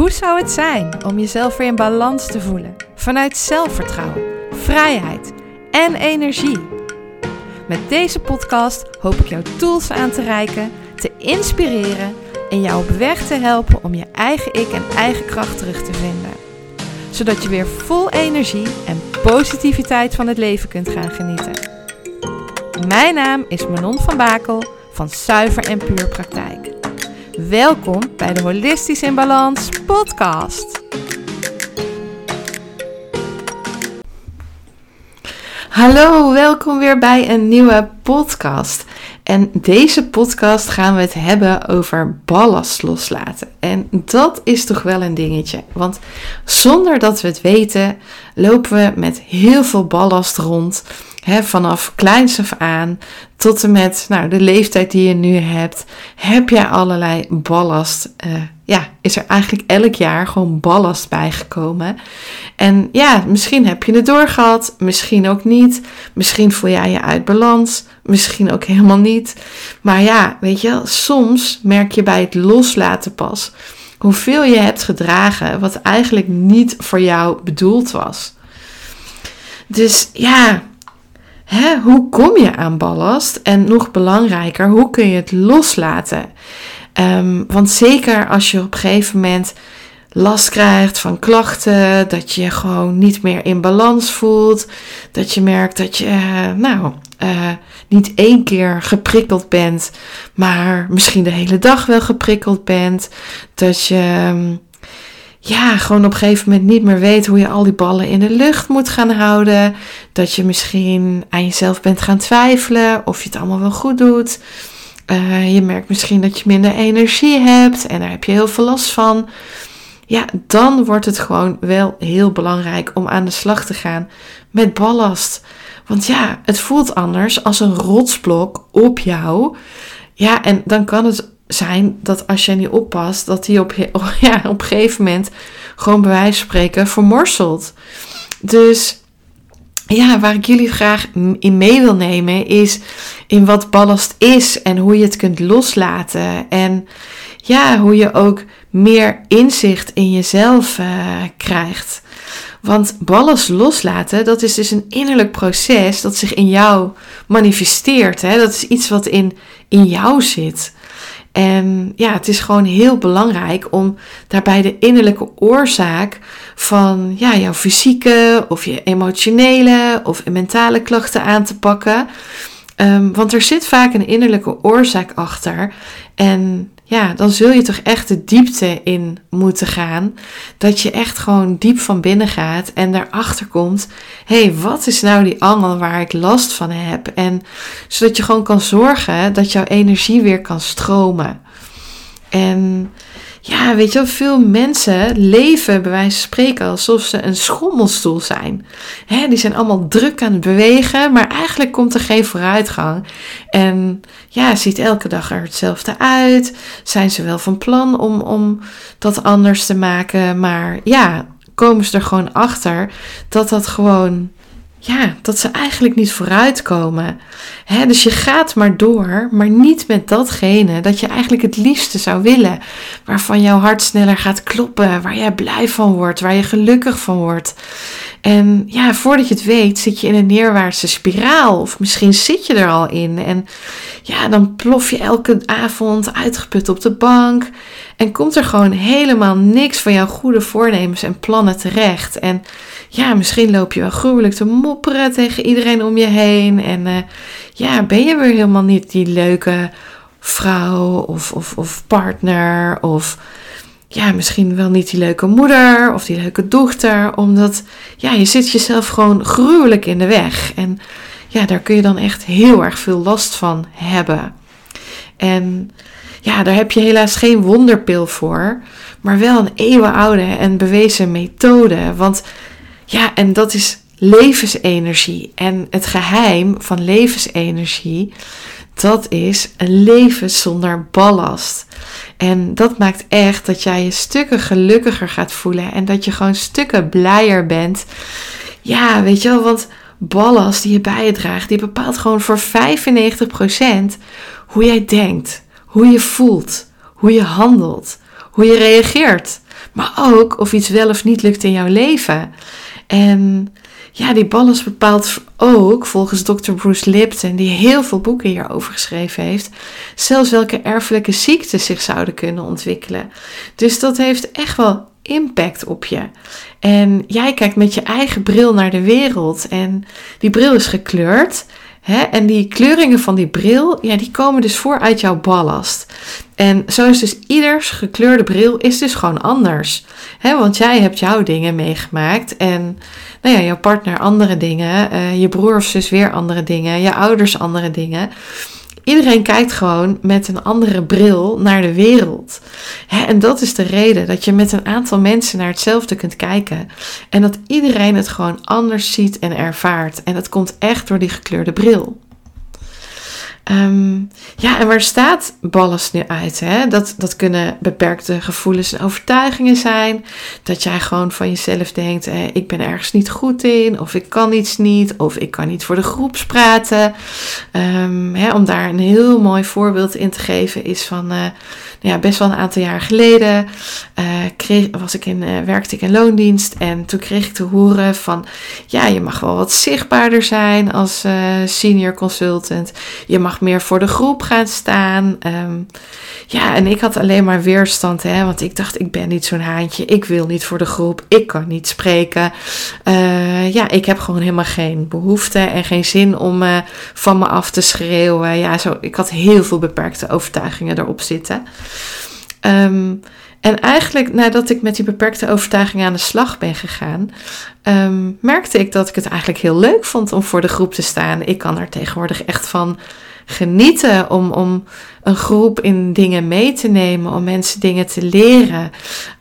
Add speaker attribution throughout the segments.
Speaker 1: Hoe zou het zijn om jezelf weer in balans te voelen? Vanuit zelfvertrouwen, vrijheid en energie. Met deze podcast hoop ik jou tools aan te reiken, te inspireren en jou op weg te helpen om je eigen ik en eigen kracht terug te vinden. Zodat je weer vol energie en positiviteit van het leven kunt gaan genieten. Mijn naam is Manon van Bakel van Zuiver en Puur Praktijk. Welkom bij de Holistisch in Balans podcast.
Speaker 2: Hallo, welkom weer bij een nieuwe podcast. En deze podcast gaan we het hebben over ballast loslaten. En dat is toch wel een dingetje. Want zonder dat we het weten, lopen we met heel veel ballast rond. Vanaf kleins af aan tot en met nou, de leeftijd die je nu hebt, heb je allerlei ballast. Uh, ja, is er eigenlijk elk jaar gewoon ballast bijgekomen. En ja, misschien heb je het doorgehad, misschien ook niet. Misschien voel jij je uit balans, misschien ook helemaal niet. Maar ja, weet je, soms merk je bij het loslaten pas hoeveel je hebt gedragen wat eigenlijk niet voor jou bedoeld was. Dus ja, Hè, hoe kom je aan ballast? En nog belangrijker, hoe kun je het loslaten? Um, want zeker als je op een gegeven moment last krijgt van klachten, dat je gewoon niet meer in balans voelt, dat je merkt dat je, uh, nou, uh, niet één keer geprikkeld bent, maar misschien de hele dag wel geprikkeld bent, dat je. Um, ja, gewoon op een gegeven moment niet meer weet hoe je al die ballen in de lucht moet gaan houden. Dat je misschien aan jezelf bent gaan twijfelen of je het allemaal wel goed doet. Uh, je merkt misschien dat je minder energie hebt en daar heb je heel veel last van. Ja, dan wordt het gewoon wel heel belangrijk om aan de slag te gaan met ballast. Want ja, het voelt anders als een rotsblok op jou. Ja, en dan kan het zijn dat als je niet oppast, dat die op, ja, op een gegeven moment gewoon bij wijze van spreken vermorselt. Dus ja, waar ik jullie graag in mee wil nemen is in wat ballast is en hoe je het kunt loslaten. En ja, hoe je ook meer inzicht in jezelf uh, krijgt. Want ballast loslaten, dat is dus een innerlijk proces dat zich in jou manifesteert. Hè? Dat is iets wat in, in jou zit. En ja, het is gewoon heel belangrijk om daarbij de innerlijke oorzaak van ja, jouw fysieke of je emotionele of mentale klachten aan te pakken. Um, want er zit vaak een innerlijke oorzaak achter. En ja, dan zul je toch echt de diepte in moeten gaan. Dat je echt gewoon diep van binnen gaat en daarachter komt: hé, hey, wat is nou die angel waar ik last van heb? En zodat je gewoon kan zorgen dat jouw energie weer kan stromen. En ja, weet je wel, veel mensen leven bij wijze van spreken alsof ze een schommelstoel zijn. He, die zijn allemaal druk aan het bewegen, maar eigenlijk komt er geen vooruitgang. En ja, ziet elke dag er hetzelfde uit. Zijn ze wel van plan om, om dat anders te maken, maar ja, komen ze er gewoon achter dat dat gewoon ja, dat ze eigenlijk niet vooruitkomen. He, dus je gaat maar door, maar niet met datgene dat je eigenlijk het liefste zou willen. Waarvan jouw hart sneller gaat kloppen, waar jij blij van wordt, waar je gelukkig van wordt. En ja, voordat je het weet, zit je in een neerwaartse spiraal. Of misschien zit je er al in. En ja, dan plof je elke avond uitgeput op de bank. En komt er gewoon helemaal niks van jouw goede voornemens en plannen terecht. En ja, misschien loop je wel gruwelijk te mopperen tegen iedereen om je heen. En uh, ja, ben je weer helemaal niet die leuke vrouw of, of, of partner of ja, misschien wel niet die leuke moeder of die leuke dochter, omdat ja, je zit jezelf gewoon gruwelijk in de weg. En ja, daar kun je dan echt heel erg veel last van hebben. En ja, daar heb je helaas geen wonderpil voor, maar wel een eeuwenoude en bewezen methode. Want ja, en dat is levensenergie. En het geheim van levensenergie, dat is een leven zonder ballast. En dat maakt echt dat jij je stukken gelukkiger gaat voelen en dat je gewoon stukken blijer bent. Ja, weet je wel, want ballast die je bij je draagt, die bepaalt gewoon voor 95% hoe jij denkt, hoe je voelt, hoe je handelt, hoe je reageert. maar ook of iets wel of niet lukt in jouw leven. En ja, die ballast bepaalt ook, volgens Dr. Bruce Lipton, die heel veel boeken hierover geschreven heeft, zelfs welke erfelijke ziekten zich zouden kunnen ontwikkelen. Dus dat heeft echt wel impact op je. En jij kijkt met je eigen bril naar de wereld en die bril is gekleurd. En die kleuringen van die bril, ja, die komen dus voor uit jouw ballast. En zo is dus ieders gekleurde bril is dus gewoon anders. Want jij hebt jouw dingen meegemaakt en nou ja, jouw partner andere dingen, uh, je broer of zus weer andere dingen, je ouders andere dingen. Iedereen kijkt gewoon met een andere bril naar de wereld. en dat is de reden dat je met een aantal mensen naar hetzelfde kunt kijken. En dat iedereen het gewoon anders ziet en ervaart. En dat komt echt door die gekleurde bril. Um, ja, en waar staat ballast nu uit? Hè? Dat, dat kunnen beperkte gevoelens en overtuigingen zijn. Dat jij gewoon van jezelf denkt: eh, ik ben ergens niet goed in, of ik kan iets niet, of ik kan niet voor de groeps praten. Um, hè, om daar een heel mooi voorbeeld in te geven, is van uh, nou ja, best wel een aantal jaar geleden kreeg, was ik in, werkte ik in loondienst. En toen kreeg ik te horen van ja, je mag wel wat zichtbaarder zijn als senior consultant. Je mag meer voor de groep gaan staan. Ehm, ja, en ik had alleen maar weerstand, hè, want ik dacht, ik ben niet zo'n haantje. Ik wil niet voor de groep. Ik kan niet spreken. Uh, ja, ik heb gewoon helemaal geen behoefte en geen zin om uh, van me af te schreeuwen. Ja, zo, ik had heel veel beperkte overtuigingen erop zitten. Um, en eigenlijk nadat ik met die beperkte overtuigingen aan de slag ben gegaan, um, merkte ik dat ik het eigenlijk heel leuk vond om voor de groep te staan. Ik kan er tegenwoordig echt van genieten om, om een groep in dingen mee te nemen, om mensen dingen te leren.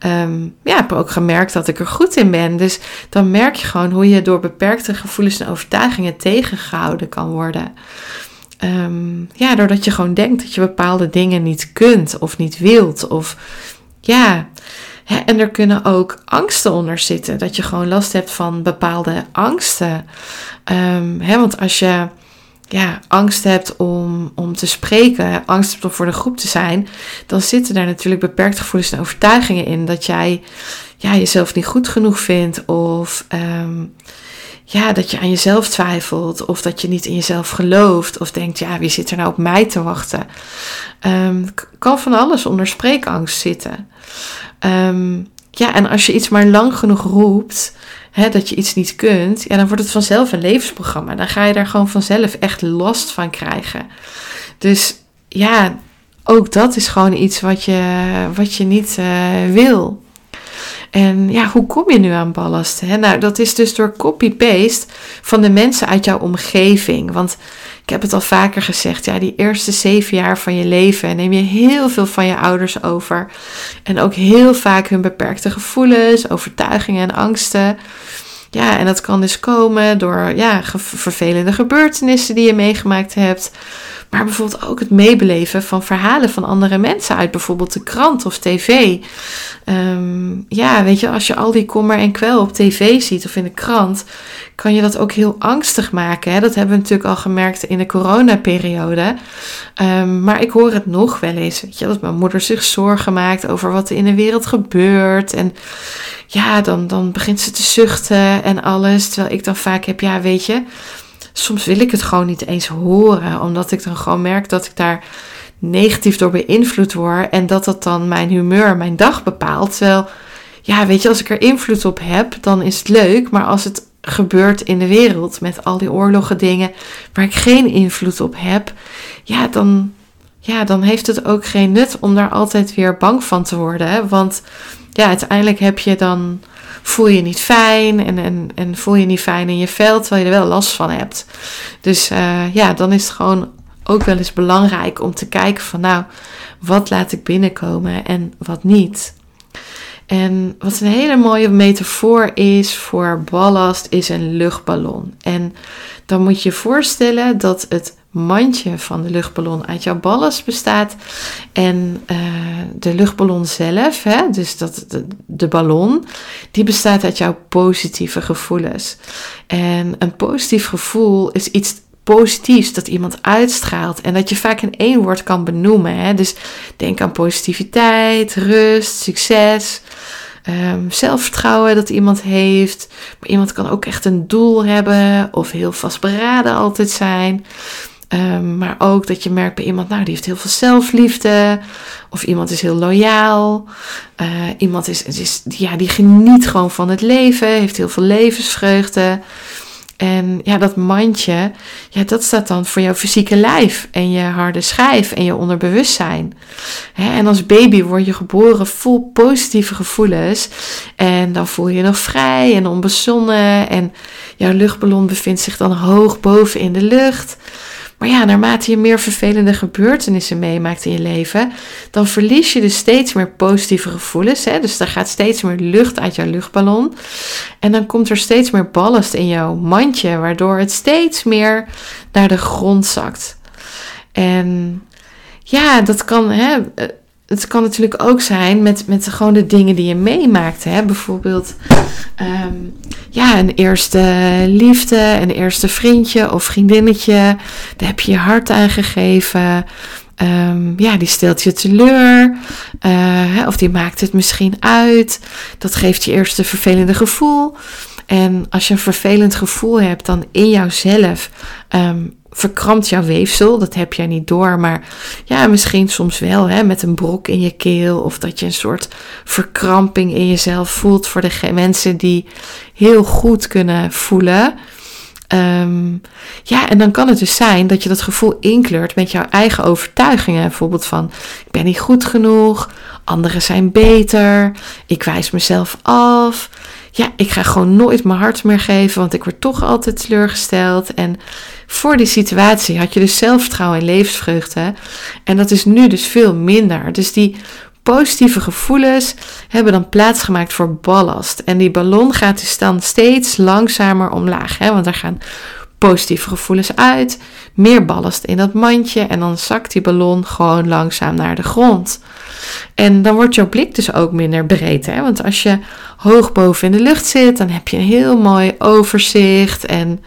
Speaker 2: Um, ja, ik heb ook gemerkt dat ik er goed in ben. Dus dan merk je gewoon hoe je door beperkte gevoelens en overtuigingen tegengehouden kan worden. Um, ja, doordat je gewoon denkt dat je bepaalde dingen niet kunt of niet wilt. Of ja, en er kunnen ook angsten onder zitten. Dat je gewoon last hebt van bepaalde angsten. Um, want als je ja, angst hebt om, om te spreken, angst hebt om voor de groep te zijn, dan zitten daar natuurlijk beperkte gevoelens en overtuigingen in dat jij ja, jezelf niet goed genoeg vindt of um, ja, dat je aan jezelf twijfelt of dat je niet in jezelf gelooft of denkt, ja, wie zit er nou op mij te wachten? Um, kan van alles onder spreekangst zitten. Um, ja, en als je iets maar lang genoeg roept, hè, dat je iets niet kunt, ja, dan wordt het vanzelf een levensprogramma. Dan ga je daar gewoon vanzelf echt last van krijgen. Dus ja, ook dat is gewoon iets wat je, wat je niet uh, wil. En ja, hoe kom je nu aan ballast? Hè? Nou, dat is dus door copy-paste van de mensen uit jouw omgeving. Want ik heb het al vaker gezegd, ja, die eerste zeven jaar van je leven neem je heel veel van je ouders over. En ook heel vaak hun beperkte gevoelens, overtuigingen en angsten. Ja, en dat kan dus komen door ja, vervelende gebeurtenissen die je meegemaakt hebt. Maar bijvoorbeeld ook het meebeleven van verhalen van andere mensen uit bijvoorbeeld de krant of tv. Ehm, ja, weet je, als je al die kommer en kwel op tv ziet of in de krant, kan je dat ook heel angstig maken. Hè? Dat hebben we natuurlijk al gemerkt in de coronaperiode. Um, maar ik hoor het nog wel eens, weet je, dat mijn moeder zich zorgen maakt over wat er in de wereld gebeurt. En ja, dan, dan begint ze te zuchten en alles. Terwijl ik dan vaak heb, ja, weet je soms wil ik het gewoon niet eens horen, omdat ik dan gewoon merk dat ik daar negatief door beïnvloed word en dat dat dan mijn humeur, mijn dag bepaalt. Terwijl, ja, weet je, als ik er invloed op heb, dan is het leuk, maar als het gebeurt in de wereld met al die oorlogen dingen waar ik geen invloed op heb, ja, dan, ja, dan heeft het ook geen nut om daar altijd weer bang van te worden. Want ja, uiteindelijk heb je dan voel je niet fijn en, en, en voel je niet fijn in je vel, terwijl je er wel last van hebt. Dus uh, ja, dan is het gewoon ook wel eens belangrijk om te kijken van nou, wat laat ik binnenkomen en wat niet. En wat een hele mooie metafoor is voor ballast, is een luchtballon. En dan moet je voorstellen dat het mandje van de luchtballon uit jouw ballast bestaat. En uh, de luchtballon zelf, hè, dus dat, de, ballon, die bestaat uit jouw positieve gevoelens. En een positief gevoel is iets positiefs dat iemand uitstraalt en dat je vaak in één woord kan benoemen. Hè? Dus denk aan positiviteit, rust, succes. ehm, zelfvertrouwen dat iemand heeft. Iemand kan ook echt een doel hebben of heel vastberaden altijd zijn. Ehm, maar ook dat je merkt bij iemand, nou, die heeft heel veel zelfliefde. Of iemand is heel loyaal. Uh, iemand is, is, ja, die geniet gewoon van het leven, heeft heel veel levensvreugde. En ja, dat mandje, ja, dat staat dan voor jouw fysieke lijf en je harde schijf en je onderbewustzijn. en als baby word je geboren vol positieve gevoelens. En dan voel je je nog vrij en onbezonnen. En jouw luchtballon bevindt zich dan hoog boven in de lucht. Maar ja, naarmate je meer vervelende gebeurtenissen meemaakt in je leven, dan verlies je dus steeds meer positieve gevoelens. Hè? Dus er gaat steeds meer lucht uit jouw luchtballon. En dan komt er steeds meer ballast in jouw mandje, waardoor het steeds meer naar de grond zakt. En ja, dat kan hè, het kan natuurlijk ook zijn met, met gewoon de dingen die je meemaakt. Hè? Bijvoorbeeld ehm, ja, een eerste liefde, een eerste vriendje of vriendinnetje. Daar heb je je hart aan gegeven. Ehm, ja, die stelt je teleur. Uh, of die maakt het misschien uit. Dat geeft je eerst een vervelende gevoel. En als je een vervelend gevoel hebt, dan in jouzelf um, verkrampt jouw weefsel. Dat heb jij niet door, maar ja, misschien soms wel hè, met een brok in je keel. Of dat je een soort verkramping in jezelf voelt voor de mensen die heel goed kunnen voelen. Ehm, ja, en dan kan het dus zijn dat je dat gevoel inkleurt met jouw eigen overtuigingen. Bijvoorbeeld van, ik ben niet goed genoeg, anderen zijn beter, ik wijs mezelf af. Ja, ik ga gewoon nooit mijn hart meer geven, want ik word toch altijd teleurgesteld. En voor die situatie had je dus zelfvertrouwen en levensvreugde. En dat is nu dus veel minder. Dus die positieve gevoelens hebben dan plaatsgemaakt voor ballast. En die ballon gaat dus dan steeds langzamer omlaag. Hè? Want er gaan positieve gevoelens uit, meer ballast in dat mandje en dan zakt die ballon gewoon langzaam naar de grond. En dan wordt jouw blik dus ook minder breed. Hè? Want als je hoog boven in de lucht zit, dan heb je een heel mooi overzicht en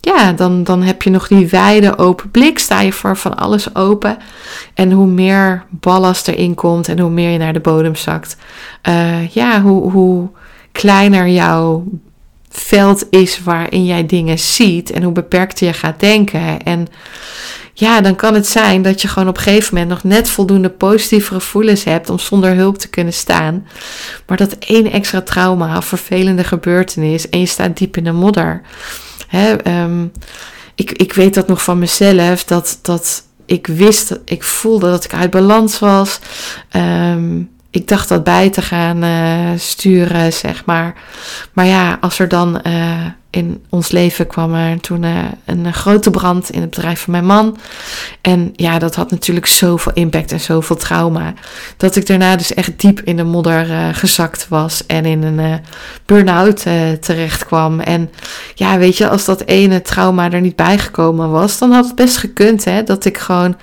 Speaker 2: ja, dan, dan heb je nog die wijde open blik. Sta je voor van alles open. En hoe meer ballast erin komt en hoe meer je naar de bodem zakt, uh, ja, hoe, hoe kleiner jouw veld is waarin jij dingen ziet en hoe beperkter je gaat denken. En ja, dan kan het zijn dat je gewoon op een gegeven moment nog net voldoende positieve gevoelens hebt om zonder hulp te kunnen staan. Maar dat één extra trauma of vervelende gebeurtenis en je staat diep in de modder. Hè, um, ik, ik weet dat nog van mezelf, dat, dat ik wist, ik voelde dat ik uit balans was. Um, ik dacht dat bij te gaan uh, sturen, zeg maar. Maar ja, als er dan uh, in ons leven kwam er toen uh, een grote brand in het bedrijf van mijn man. En ja, dat had natuurlijk zoveel impact en zoveel trauma. Dat ik daarna dus echt diep in de modder uh, gezakt was en in een uh, burn-out terecht kwam. En ja, weet je, als dat ene trauma er niet bijgekomen was, dan had het best gekund hè, dat ik gewoon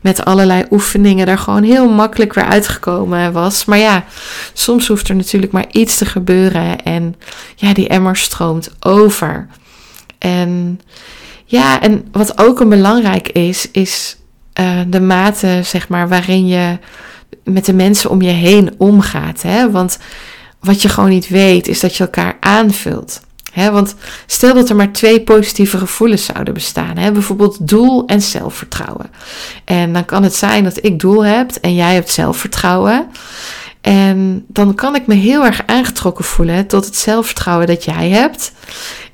Speaker 2: met allerlei oefeningen er gewoon heel makkelijk weer uitgekomen was. Maar ja, soms hoeft er natuurlijk maar iets te gebeuren en ja, die emmer stroomt over. En ja, en wat ook een belangrijk is, is uh, de mate, zeg maar, waarin je met de mensen om je heen omgaat. Hè? Want wat je gewoon niet weet, is dat je elkaar aanvult. Hè? Want stel dat er maar twee positieve gevoelens zouden bestaan. Hè? Bijvoorbeeld doel en zelfvertrouwen. En dan kan het zijn dat ik doel heb en jij hebt zelfvertrouwen. En dan kan ik me heel erg aangetrokken voelen tot het zelfvertrouwen dat jij hebt.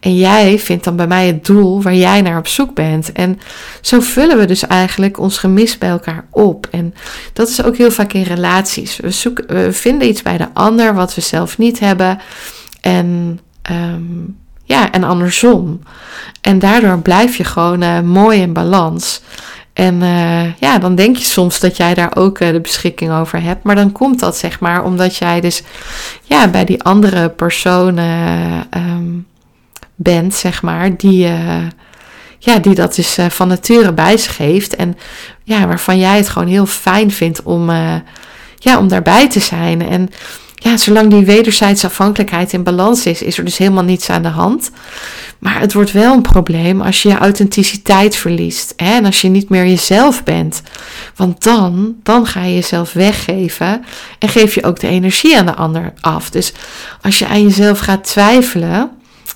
Speaker 2: En jij vindt dan bij mij het doel waar jij naar op zoek bent. En zo vullen we dus eigenlijk ons gemis bij elkaar op. En dat is ook heel vaak in relaties. We, zoeken, we vinden iets bij de ander wat we zelf niet hebben. En ehm, ja, en andersom. En daardoor blijf je gewoon uh, mooi in balans. En uh, ja, dan denk je soms dat jij daar ook uh, de beschikking over hebt. Maar dan komt dat zeg maar omdat jij dus ja, bij die andere personen um, bent, zeg maar, die, uh, ja, die dat dus van nature bij zich heeft. En ja, waarvan jij het gewoon heel fijn vindt om, ja, om daarbij te zijn. En ja, zolang die wederzijdse afhankelijkheid in balans is, is er dus helemaal niets aan de hand. Maar het wordt wel een probleem als je je authenticiteit verliest. Hè? En als je niet meer jezelf bent. Want dan, dan ga je jezelf weggeven. En geef je ook de energie aan de ander af. Dus als je aan jezelf gaat twijfelen.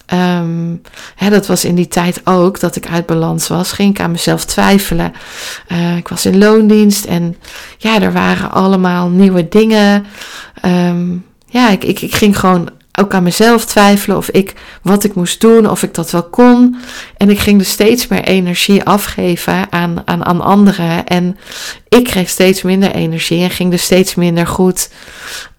Speaker 2: Ehm, hè, dat was in die tijd ook dat ik uit balans was. Ging ik aan mezelf twijfelen. Uh, ik was in loondienst en ja, er waren allemaal nieuwe dingen. Um, ja, ik, ik, ik ging gewoon ook aan mezelf twijfelen of ik wat ik moest doen, of ik dat wel kon. En ik ging dus steeds meer energie afgeven aan, aan, aan anderen. En ik kreeg steeds minder energie en ging dus steeds minder goed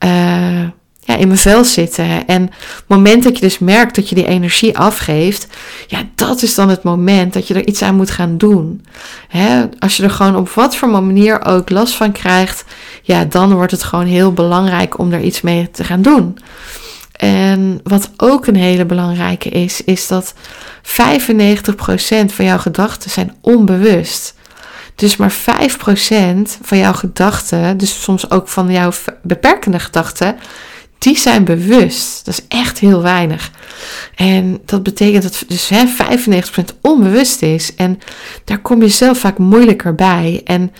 Speaker 2: uh, ja, in mijn vel zitten. En het moment dat je dus merkt dat je die energie afgeeft, ja, dat is dan het moment dat je er iets aan moet gaan doen. Hè? Als je er gewoon op wat voor manier ook last van krijgt, ja, dan wordt het gewoon heel belangrijk om er iets mee te gaan doen. En wat ook een hele belangrijke is, is dat 95% van jouw gedachten zijn onbewust. Dus maar 5% van jouw gedachten, dus soms ook van jouw beperkende gedachten, die zijn bewust. Dat is echt heel weinig. En dat betekent dat dus hè, 95% onbewust is. En daar kom je zelf vaak moeilijker bij. En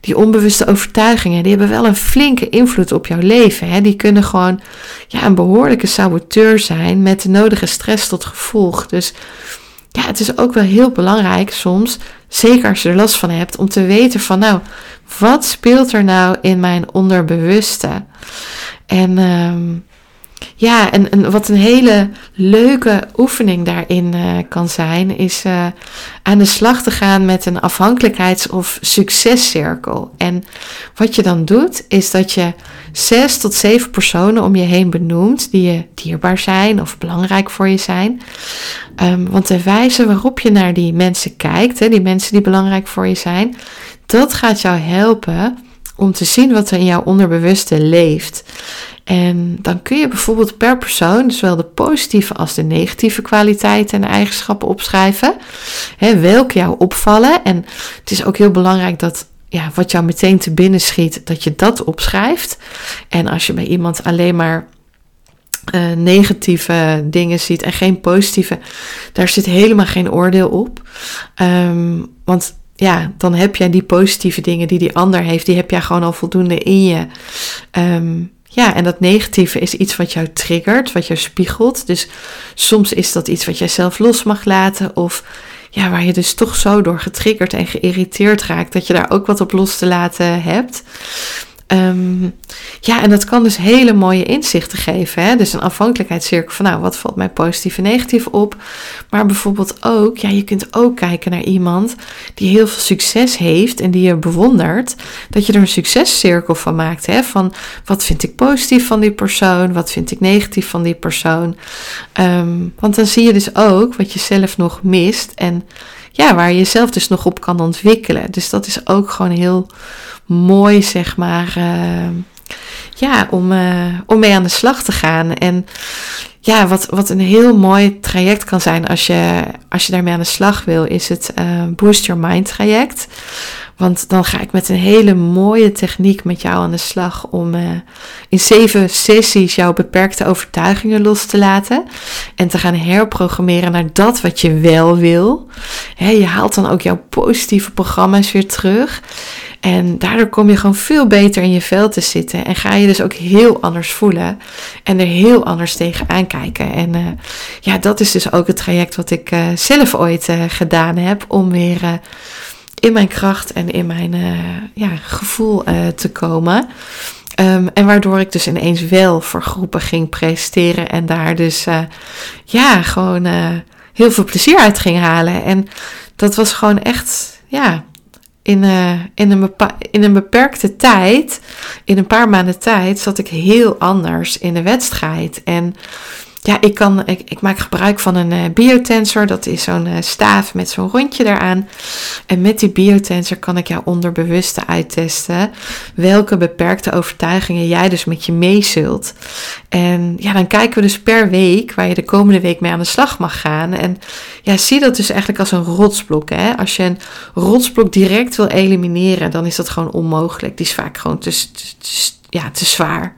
Speaker 2: die onbewuste overtuigingen, die hebben wel een flinke invloed op jouw leven. Hè. Die kunnen gewoon ja, een behoorlijke saboteur zijn met de nodige stress tot gevolg. Dus ja, het is ook wel heel belangrijk soms, zeker als je er last van hebt, om te weten van nou, wat speelt er nou in mijn onderbewuste? En um, ja, en, wat een hele leuke oefening daarin uh, kan zijn, is uh, aan de slag te gaan met een afhankelijkheids- of succescirkel. En wat je dan doet, is dat je zes tot zeven personen om je heen benoemt die je dierbaar zijn of belangrijk voor je zijn. Um, want de wijze waarop je naar die mensen kijkt, hè, die mensen die belangrijk voor je zijn, dat gaat jou helpen om te zien wat er in jouw onderbewuste leeft. En dan kun je bijvoorbeeld per persoon zowel de positieve als de negatieve kwaliteiten en eigenschappen opschrijven. Hè, welke jou opvallen. En het is ook heel belangrijk dat ja, wat jou meteen te binnen schiet, dat je dat opschrijft. En als je bij iemand alleen maar uh, negatieve dingen ziet en geen positieve, daar zit helemaal geen oordeel op. Um, want ja, dan heb jij die positieve dingen die die ander heeft, die heb jij gewoon al voldoende in je. Um, ja, en dat negatieve is iets wat jou triggert, wat jou spiegelt. Dus soms is dat iets wat jij zelf los mag laten. Of ja, waar je dus toch zo door getriggerd en geïrriteerd raakt, dat je daar ook wat op los te laten hebt. Um, ja, en dat kan dus hele mooie inzichten geven. Hè? Dus een afhankelijkheidscirkel van, nou, wat valt mij positief en negatief op? Maar bijvoorbeeld ook, ja, je kunt ook kijken naar iemand die heel veel succes heeft en die je bewondert. Dat je er een succescirkel van maakt. Hè? Van, wat vind ik positief van die persoon? Wat vind ik negatief van die persoon? Um, want dan zie je dus ook wat je zelf nog mist en ja, waar je jezelf dus nog op kan ontwikkelen. Dus dat is ook gewoon heel mooi, zeg maar. Uh, ja, om, uh, om mee aan de slag te gaan. En ja, wat, wat een heel mooi traject kan zijn als je, als je daarmee aan de slag wil, is het uh, Boost Your Mind traject. Want dan ga ik met een hele mooie techniek met jou aan de slag om in zeven sessies jouw beperkte overtuigingen los te laten. En te gaan herprogrammeren naar dat wat je wel wil. je haalt dan ook jouw positieve programma's weer terug. En daardoor kom je gewoon veel beter in je vel te zitten. En ga je dus ook heel anders voelen. En er heel anders tegenaan kijken. En uh, ja, dat is dus ook het traject wat ik uh, zelf ooit uh, gedaan heb. Om weer in mijn kracht en in mijn ja, gevoel te komen. Um, en waardoor ik dus ineens wel voor groepen ging presteren. En daar dus ja, gewoon heel veel plezier uit ging halen. En dat was gewoon echt, ja, in, uh, in, een in een beperkte tijd, in een paar maanden tijd, zat ik heel anders in de wedstrijd. En ja, ik, kan, ik, maak gebruik van een uh, biotensor. Dat is zo'n uh, staaf met zo'n rondje eraan. En met die biotensor kan ik jou onderbewuste uittesten. Welke beperkte overtuigingen jij dus met je mee zult. En ja, dan kijken we dus per week waar je de komende week mee aan de slag mag gaan. En ja, zie dat dus eigenlijk als een rotsblok. Hè? Als je een rotsblok direct wil elimineren, dan is dat gewoon onmogelijk. Die is vaak gewoon te ja, te zwaar.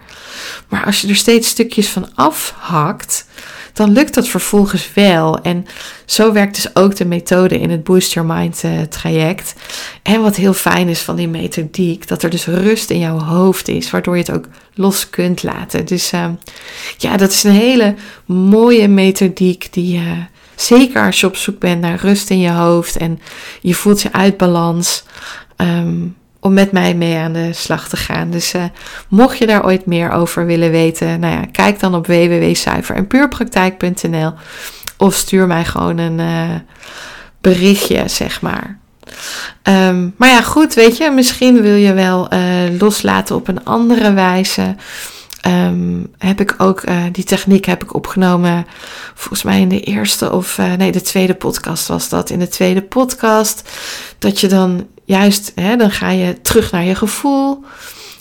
Speaker 2: Maar als je er steeds stukjes van afhakt, dan lukt dat vervolgens wel. En zo werkt dus ook de methode in het Boost Your Mind uh, traject. En wat heel fijn is van die methodiek, dat er dus rust in jouw hoofd is, waardoor je het ook los kunt laten. Dus uh, ja, dat is een hele mooie methodiek die uh, zeker als je op zoek bent naar rust in je hoofd en je voelt je uit balans. Um, om met mij mee aan de slag te gaan. Dus uh, mocht je daar ooit meer over willen weten, nou ja, kijk dan op www.zuiverenpuurpraktijk.nl of stuur mij gewoon een uh, berichtje, zeg maar. Um, maar ja, goed, weet je, misschien wil je wel uh, loslaten op een andere wijze. Um, heb ik ook die techniek heb ik opgenomen. Volgens mij in de eerste of nee, de tweede podcast was dat. In de tweede podcast. Dat je dan juist, hè, dan ga je terug naar je gevoel.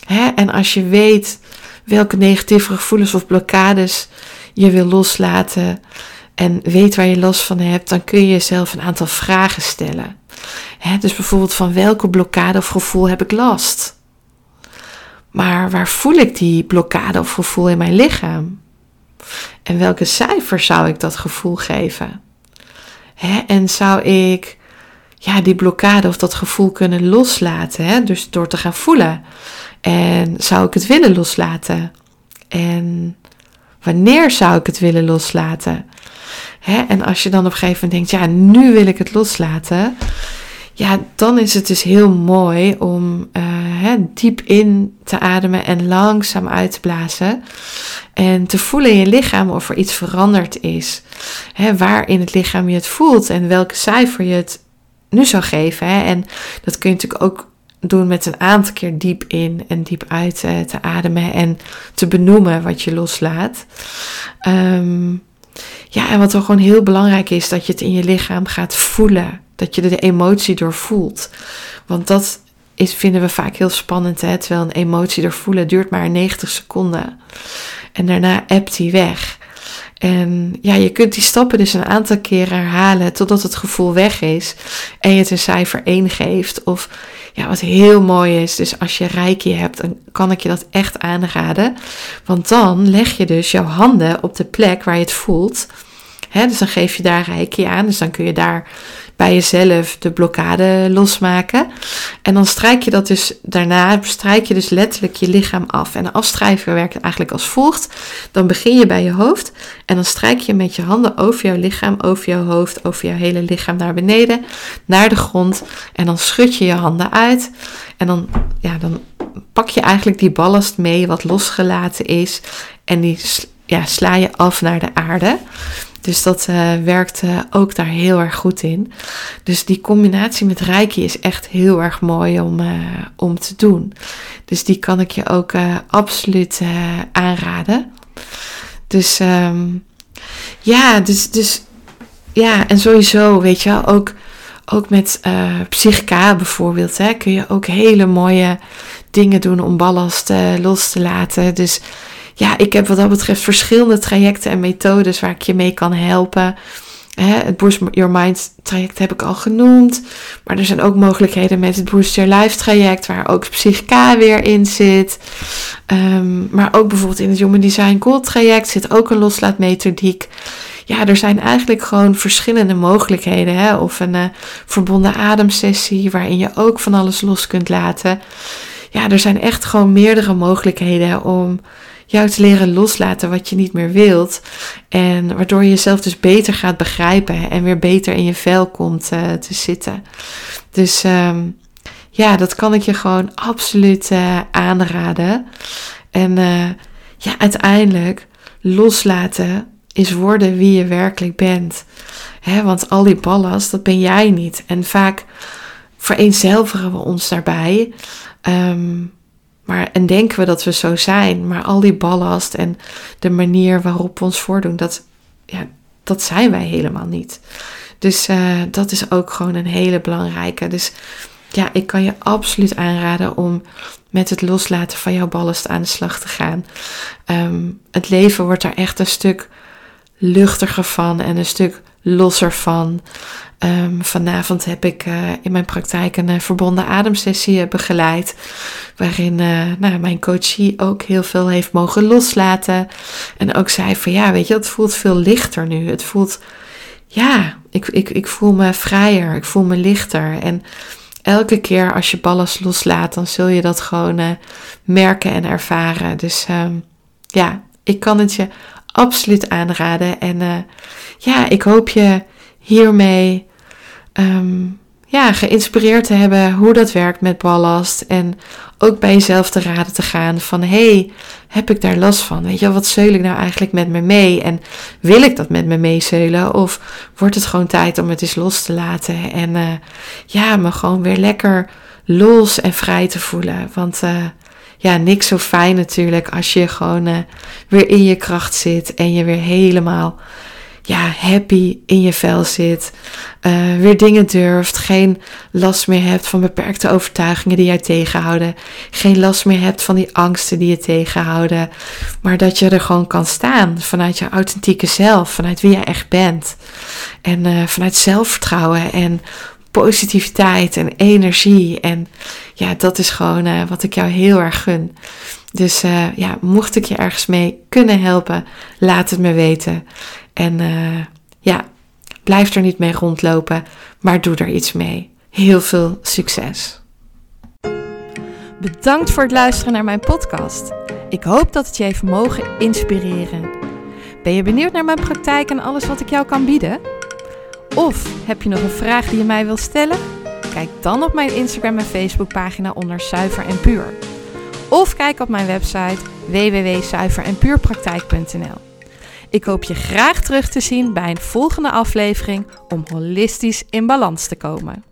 Speaker 2: Hè, en als je weet welke negatieve gevoelens of blokkades je wil loslaten. En weet waar je last van hebt, dan kun je jezelf een aantal vragen stellen. Hè, dus bijvoorbeeld van welke blokkade of gevoel heb ik last? Maar waar voel ik die blokkade of gevoel in mijn lichaam? En welke cijfer zou ik dat gevoel geven? Hè? En zou ik ja, die blokkade of dat gevoel kunnen loslaten? Hè? Dus door te gaan voelen. En zou ik het willen loslaten? En wanneer zou ik het willen loslaten? Hè? En als je dan op een gegeven moment denkt, ja, nu wil ik het loslaten ja, dan is het dus heel mooi om uh, hè, diep in te ademen en langzaam uit te blazen. En te voelen in je lichaam of er iets veranderd is. Hè, waar in het lichaam je het voelt en welke cijfer je het nu zou geven. En dat kun je natuurlijk ook doen met een aantal keer diep in en diep uit uh, te ademen en te benoemen wat je loslaat. Um, ja, en wat er gewoon heel belangrijk is, dat je het in je lichaam gaat voelen. Dat je de emotie doorvoelt. Want dat is, vinden we vaak heel spannend. Hè? Terwijl een emotie doorvoelen duurt maar 90 seconden. En daarna appt die weg. En ja, je kunt die stappen dus een aantal keer herhalen totdat het gevoel weg is en je het een cijfer 1 geeft. Of ja, wat heel mooi is, dus als je reiki hebt, dan kan ik je dat echt aanraden. Want dan leg je dus jouw handen op de plek waar je het voelt. He, dus dan geef je daar reiki aan. Dus dan kun je daar bij jezelf de blokkade losmaken. En dan strijk je dat dus daarna, strijk je dus letterlijk je lichaam af. En de afstrijven werkt eigenlijk als volgt. Dan begin je bij je hoofd en dan strijk je met je handen over jouw lichaam, over jouw hoofd, over jouw hele lichaam naar beneden, naar de grond. En dan schud je je handen uit. En dan, ja, dan pak je eigenlijk die ballast mee wat losgelaten is. En die ja, sla je af naar de aarde. Dus dat uh, werkt ook daar heel erg goed in. Dus die combinatie met Reiki is echt heel erg mooi om, uh, om te doen. Dus die kan ik je ook absoluut aanraden. Dus um, ja, dus, dus ja, en sowieso, weet je ook, ook met Psychica bijvoorbeeld, hè, kun je ook hele mooie dingen doen om ballast los te laten. Dus ja, ik heb wat dat betreft verschillende trajecten en methodes waar ik je mee kan helpen. het Boost Your Mind traject heb ik al genoemd. Maar er zijn ook mogelijkheden met het Boost Your Life traject, waar ook Psychica weer in zit. Um, maar ook bijvoorbeeld in het Human Design Gold traject zit ook een loslaatmethodiek. Ja, er zijn eigenlijk gewoon verschillende mogelijkheden. Of een uh, verbonden ademsessie, waarin je ook van alles los kunt laten. Ja, er zijn echt gewoon meerdere mogelijkheden om jou te leren loslaten wat je niet meer wilt. En waardoor je jezelf dus beter gaat begrijpen en weer beter in je vel komt uh, te zitten. Dus um, ja, dat kan ik je gewoon absoluut uh, aanraden. En uh, ja, uiteindelijk loslaten is worden wie je werkelijk bent. Want al die ballast, dat ben jij niet. En vaak vereenzelvigen we ons daarbij. Um, maar, en denken we dat we zo zijn. Maar al die ballast en de manier waarop we ons voordoen, dat, ja, dat zijn wij helemaal niet. Dus uh, dat is ook gewoon een hele belangrijke. Dus ja, ik kan je absoluut aanraden om met het loslaten van jouw ballast aan de slag te gaan. Um, het leven wordt daar echt een stuk luchtiger van en een stuk losser van. Ehm, vanavond heb ik uh, in mijn praktijk een uh, verbonden ademsessie begeleid. Waarin nou, mijn coachie ook heel veel heeft mogen loslaten. En ook zei van ja, weet je, het voelt veel lichter nu. Het voelt, ja, ik, ik, ik voel me vrijer. Ik voel me lichter. En elke keer als je ballast loslaat, dan zul je dat gewoon merken en ervaren. Dus um, ja, ik kan het je absoluut aanraden. En ja, ik hoop je hiermee um, ja, geïnspireerd te hebben hoe dat werkt met ballast. En ook bij jezelf te raden te gaan van hey, heb ik daar last van? Weet je, wat zeul ik nou eigenlijk met me mee? En wil ik dat met me meezeulen? Of wordt het gewoon tijd om het eens los te laten? En uh, ja, me gewoon weer lekker los en vrij te voelen. Want uh, ja, niks zo fijn natuurlijk als je gewoon uh, weer in je kracht zit en je weer helemaal ja, happy in je vel zit. Uh, weer dingen durft. Geen last meer hebt van beperkte overtuigingen die jij tegenhouden. Geen last meer hebt van die angsten die je tegenhouden. Maar dat je er gewoon kan staan vanuit je authentieke zelf. Vanuit wie je echt bent. En uh, vanuit zelfvertrouwen en positiviteit en energie. En ja, dat is gewoon uh, wat ik jou heel erg gun. Dus ja, mocht ik je ergens mee kunnen helpen, laat het me weten. En uh, ja, blijf er niet mee rondlopen, maar doe er iets mee. Heel veel succes.
Speaker 1: Bedankt voor het luisteren naar mijn podcast. Ik hoop dat het je heeft mogen inspireren. Ben je benieuwd naar mijn praktijk en alles wat ik jou kan bieden? Of heb je nog een vraag die je mij wil stellen? Kijk dan op mijn Instagram en Facebook pagina onder Zuiver en Puur. Of kijk op mijn website www.zuiverenpuurpraktijk.nl. Ik hoop je graag terug te zien bij een volgende aflevering om holistisch in balans te komen.